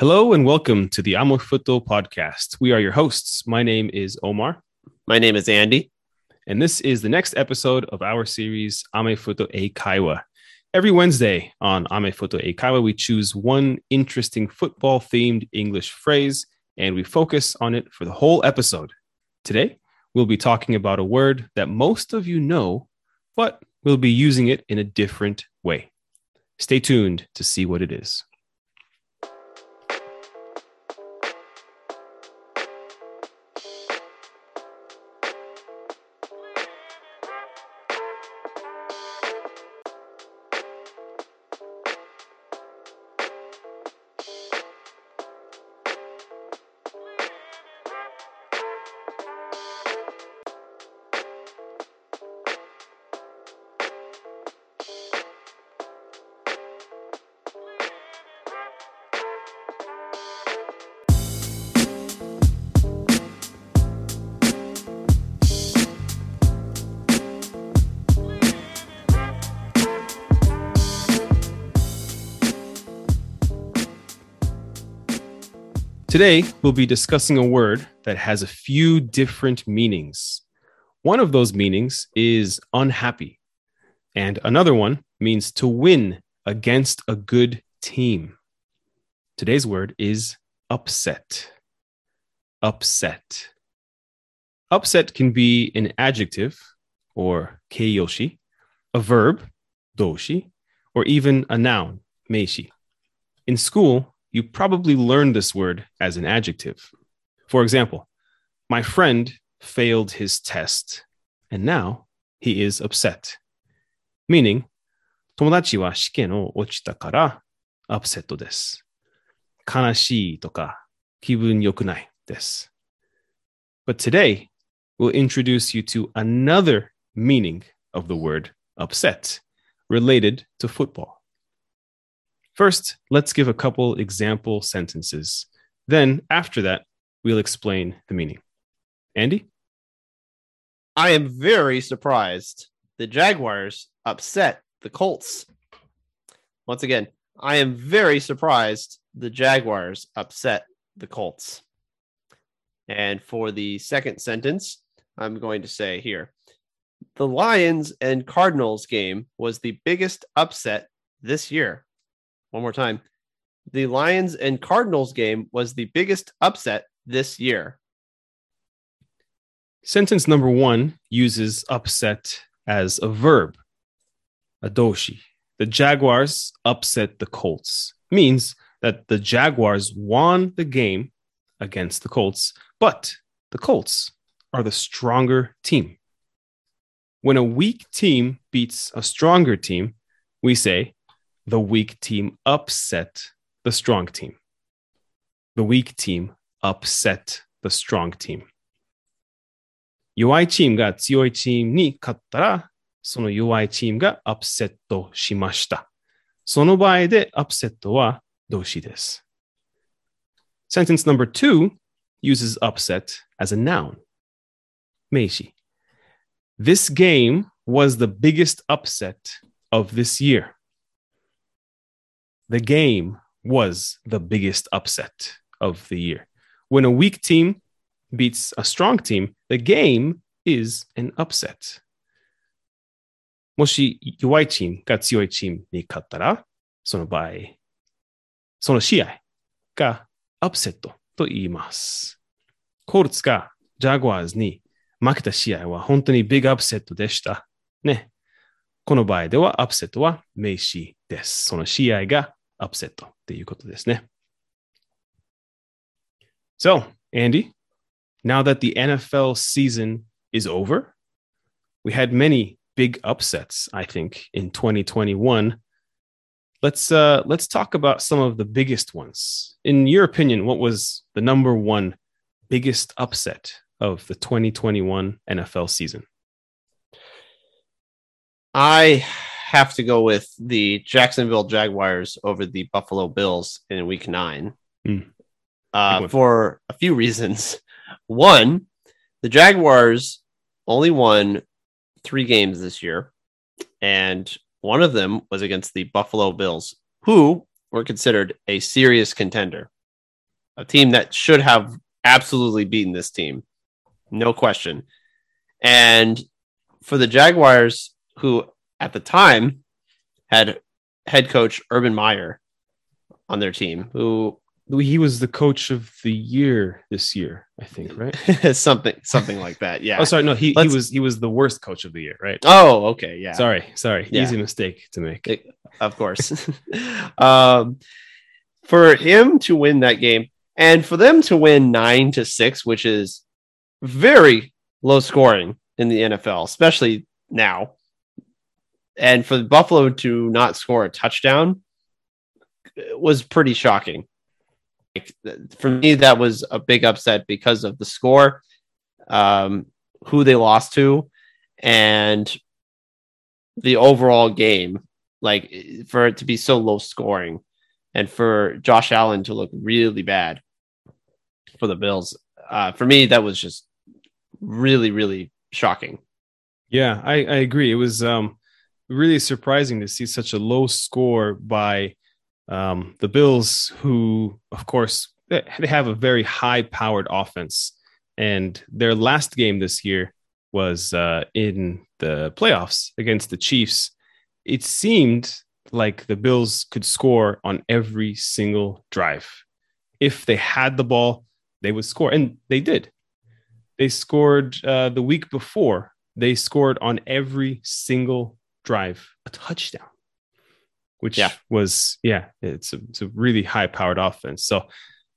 Hello and welcome to the Amefuto podcast. We are your hosts. My name is Omar, My name is Andy. and this is the next episode of our series Ame Futo Eikaiwa. Every Wednesday on Ame Futo Eikaiwa, we choose one interesting football themed English phrase and we focus on it for the whole episode. Today, we'll be talking about a word that most of you know, but we'll be using it in a different way. Stay tuned to see what it is. Today, we'll be discussing a word that has a few different meanings. One of those meanings is unhappy, and another one means to win against a good team. Today's word is upset. Upset. Upset can be an adjective or keiyoshi, a verb, doshi, or even a noun, meishi. In school, you probably learned this word as an adjective. For example, my friend failed his test and now he is upset. Meaning, 友達は試験を落ちたからアップセットです。悲しいとか気分良くないです。But today, we'll introduce you to another meaning of the word upset related to football. First, let's give a couple example sentences. Then, after that, we'll explain the meaning. Andy? I am very surprised the Jaguars upset the Colts. Once again, I am very surprised the Jaguars upset the Colts. And for the second sentence, I'm going to say here the Lions and Cardinals game was the biggest upset this year. One more time. The Lions and Cardinals game was the biggest upset this year. Sentence number one uses upset as a verb, a doshi. The Jaguars upset the Colts means that the Jaguars won the game against the Colts, but the Colts are the stronger team. When a weak team beats a stronger team, we say the weak team upset the strong team. The weak team upset the strong team. 弱いチームが強いチームに勝ったら、その弱いチームがアップセットしました。その場合でアップセットは動詞です。Sentence number two uses upset as a noun. 名詞 This game was the biggest upset of this year. The game was the biggest upset of the year. When a weak team beats a strong team, the game is an upset. もし弱いチームが強いチームに勝ったら、その場合、その試合がアップセットと言います。コルツがジャグワーズに負けた試合は本当にビッグアップセットでした。ね。この場合ではアップセットは名詞です。その試合がアップセットっていうことですね。So, Andy, now that the NFL season is over, we had many big upsets, I think, in 2021. Let's uh let's talk about some of the biggest ones. In your opinion, what was the number one biggest upset of the 2021 NFL season? I have to go with the Jacksonville Jaguars over the Buffalo Bills in week nine. Big uh, for a few reasons. One, the Jaguars only won three games this year, and one of them was against the Buffalo Bills, who were considered a serious contender. a team that should have absolutely beaten this team, no question. And for the Jaguars, who at the time had head coach Urban Meyer on their team, who he was the coach of the year this year, I think, right? something something like that. Yeah. oh, sorry, no, he, he was he was the worst coach of the year, right? Oh, okay, yeah. Sorry, sorry, Yeah. easy mistake to make. It- of course. um, for him to win that game and for them to win nine to six, which is very low scoring in the NFL, especially now, and for Buffalo to not score a touchdown was pretty shocking. For me, that was a big upset because of the score, um, who they lost to, and the overall game like for it to be so low scoring and for Josh Allen to look really bad for the Bills. Uh, for me, that was just really, really shocking. Yeah, I, I agree. It was um, really surprising to see such a low score by um, the Bills, who, of course, they have a very high powered offense. And their last game this year was uh, in the playoffs against the Chiefs. It seemed like the Bills could score on every single drive. If they had the ball, they would score. And they did. They scored uh, the week before they scored on every single drive a touchdown, which Yeah. was yeah, it's a, it's a really high powered offense. So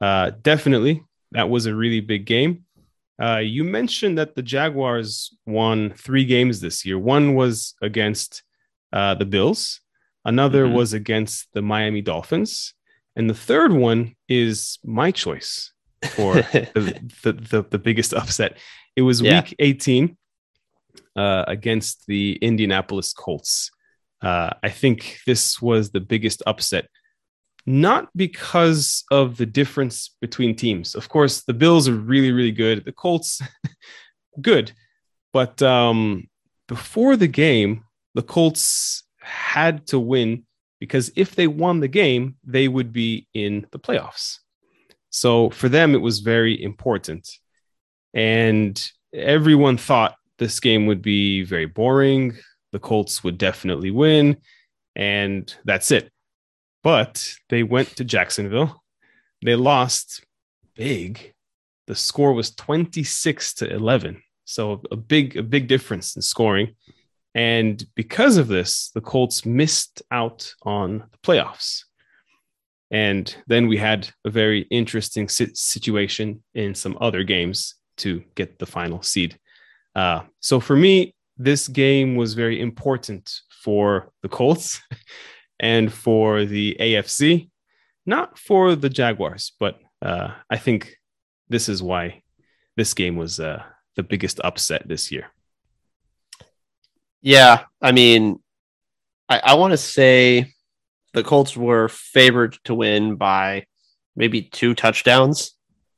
uh, definitely that was a really big game. Uh, you mentioned that the Jaguars won three games this year. One was against uh, the Bills, another Mhm. was against the Miami Dolphins, and the third one is my choice for the, the, the, the biggest upset. It was Yeah. week 18 uh, against the Indianapolis Colts. Uh, I think this was the biggest upset, not because of the difference between teams. Of course, the Bills are really, really good. The Colts, good. But um, before the game, the Colts had to win because if they won the game, they would be in the playoffs. So for them, it was very important. And everyone thought this game would be very boring. The Colts would definitely win. And that's it. But they went to Jacksonville. They lost big. The score was 26 to 11. So a big, a big difference in scoring. And because of this, the Colts missed out on the playoffs. And then we had a very interesting si- situation in some other games to get the final seed. Uh, so for me, this game was very important for the Colts and for the AFC, not for the Jaguars, but uh, I think this is why this game was uh, the biggest upset this year. Yeah, I mean, I, I want to say the Colts were favored to win by maybe two touchdowns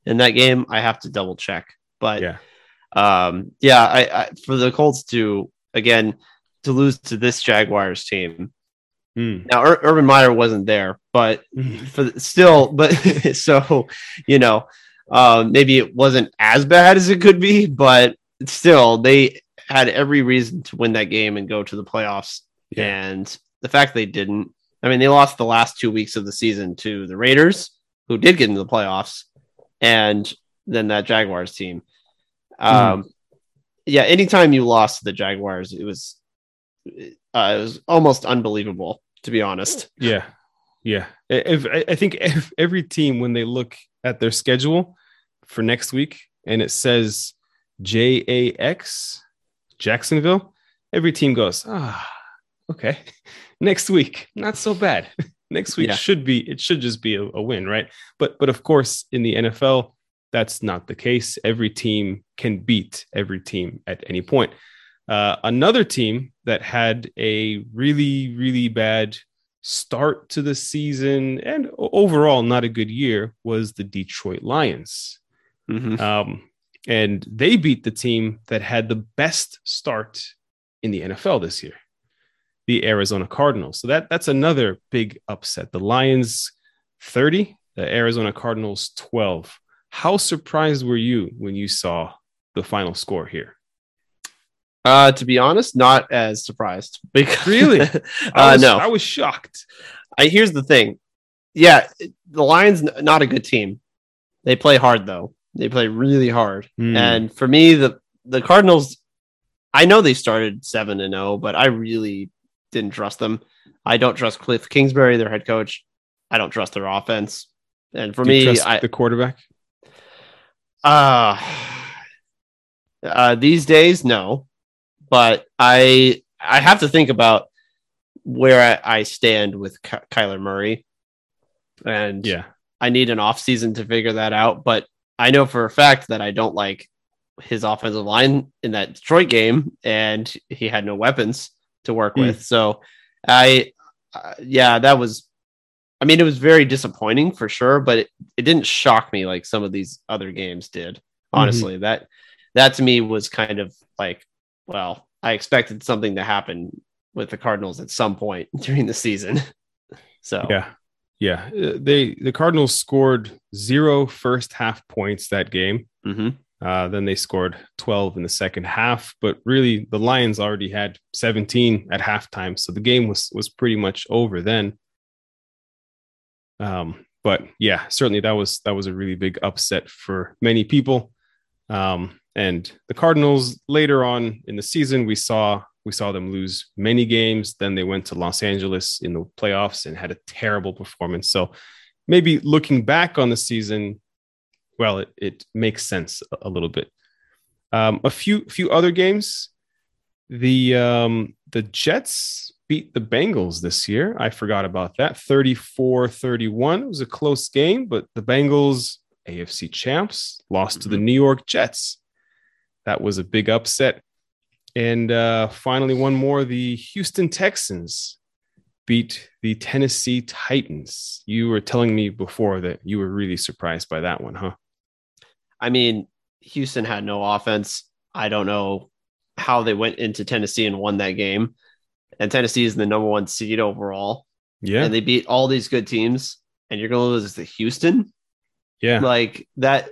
in that game. I have to double check, but Yeah. Um, yeah, I, I for the Colts to again to lose to this Jaguars team. Mm. Now, Ur- Urban Meyer wasn't there, but for the, still, but so you know, um, maybe it wasn't as bad as it could be, but still, they had every reason to win that game and go to the playoffs. Yeah. And the fact they didn't, I mean, they lost the last two weeks of the season to the Raiders, who did get into the playoffs, and then that Jaguars team. Um, yeah, anytime you lost to the Jaguars, it was uh, it was almost unbelievable, to be honest. Yeah, yeah. If, I think if every team when they look at their schedule for next week and it says J A X Jacksonville, every team goes ah okay next week not so bad. next week Yeah. should be it should just be a, a win, right? But but of course in the NFL that's not the case. Every team can beat every team at any point. Uh, another team that had a really, really bad start to the season and overall not a good year was the Detroit Lions. Mhm. Um, and they beat the team that had the best start in the NFL this year, the Arizona Cardinals. So that that's another big upset. The Lions 30 the Arizona Cardinals 12. How surprised were you when you saw the final score here? Uh, to be honest, not as surprised. Because Really? uh, I was, no. I was shocked. I here's the thing. Yeah, the Lions not a good team. They play hard though. They play really hard. Hmm. And for me, the the Cardinals, I know they started seven and zero, but I really didn't trust them. I don't trust Cliff Kingsbury, their head coach. I don't trust their offense. And for Do me, I the quarterback. Uh, uh these days, no. But I I have to think about where I, I stand with Ky- Kyler Murray, and Yeah. I need an off season to figure that out. But I know for a fact that I don't like his offensive line in that Detroit game, and he had no weapons to work Hmm. with. So I, uh, yeah, that was. I mean, it was very disappointing for sure, but it, it didn't shock me like some of these other games did. Honestly, that that to me was kind of like, well, I expected something to happen with the Cardinals at some point during the season. so Yeah. Yeah. Uh, They the Cardinals scored zero first half points that game. mhm. Uh, then they scored 12 in the second half, but really the Lions already had 17 at halftime, so the game was was pretty much over then. Um, but yeah, certainly that was that was a really big upset for many people. Um, and the Cardinals later on in the season, we saw we saw them lose many games. Then they went to Los Angeles in the playoffs and had a terrible performance. So maybe looking back on the season, well, it, it makes sense a, little bit. Um, a few few other games. The um, the Jets beat the Bengals this year. I forgot about that. 34-31. It was a close game, but the Bengals, AFC champs, lost to the New York Jets. That was a big upset. And uh, finally, one more. The Houston Texans beat the Tennessee Titans. You were telling me before that you were really surprised by that one, huh? I mean, Houston had no offense. I don't know how they went into Tennessee and won that game. And Tennessee is the number one seed overall. Yeah. And they beat all these good teams. And you're going to lose to Houston? yeah. Like that.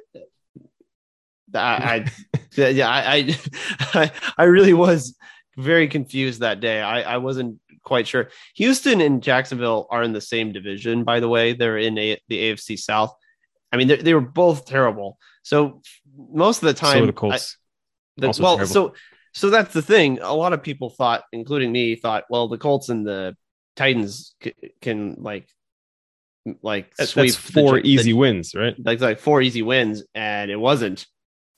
I, I yeah, I, I, I really was very confused that day. I, I wasn't quite sure. Houston and Jacksonville are in the same division, by the way. They're in a, the AFC South. I mean, they, they were both terrible. So most of the so time, the Colts. the, well, terrible. so so that's the thing. A lot of people thought, including me, thought, well, the Colts and the Titans c- can like like That- sweep that's the four the- easy wins, right? like like four easy wins, and it wasn't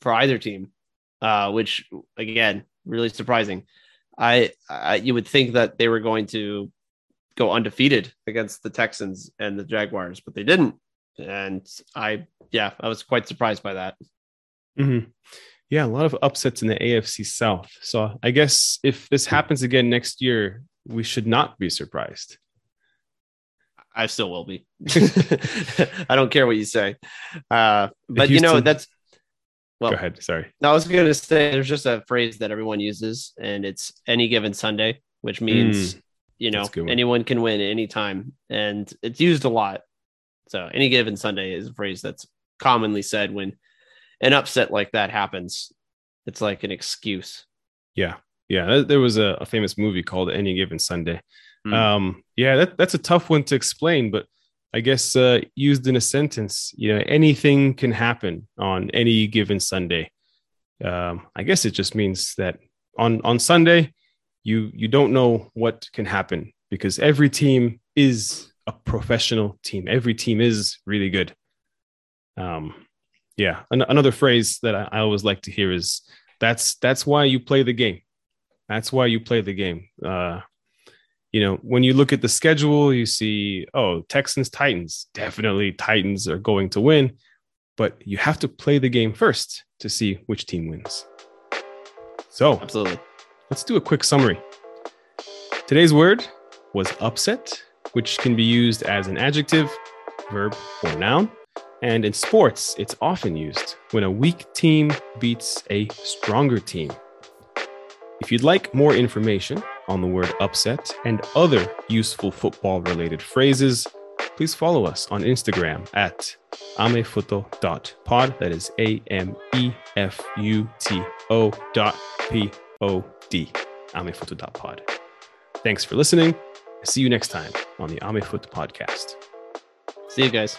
for either team, uh, which again really surprising. I, I you would think that they were going to go undefeated against the Texans and the Jaguars, but they didn't, and I yeah I was quite surprised by that. Mhm. Yeah, a lot of upsets in the AFC South. So I guess if this happens again next year, we should not be surprised. I still will be. I don't care what you say. Uh, but you know, that's well, Go ahead. Sorry. No, I was going to say there's just a phrase that everyone uses, and it's any given Sunday, which means, you know. That's a good one. anyone can win anytime. And it's used a lot. So any given Sunday is a phrase that's commonly said when an upset like that happens. It's like an excuse. Yeah. Yeah. There was a, a famous movie called Any Given Sunday. Hmm. Um, yeah, that, that's a tough one to explain, but I guess uh, used in a sentence, you know, anything can happen on any given Sunday. Um, I guess it just means that on on Sunday, you you don't know what can happen because every team is a professional team. Every team is really good. Um, yeah, An- another phrase that I, I always like to hear is that's that's why you play the game. That's why you play the game. Uh, you know, when you look at the schedule, you see, oh, Texans, Titans, definitely Titans are going to win, but you have to play the game first to see which team wins. So Absolutely. let's do a quick summary. Today's word was upset, which can be used as an adjective, verb, or noun. And in sports, it's often used when a weak team beats a stronger team. If you'd like more information on the word upset and other useful football related phrases, please follow us on Instagram at amefuto.pod. That is A M E F U T O dot P O D. amefuto.pod. Thanks for listening. See you next time on the Amefoot podcast. See you guys.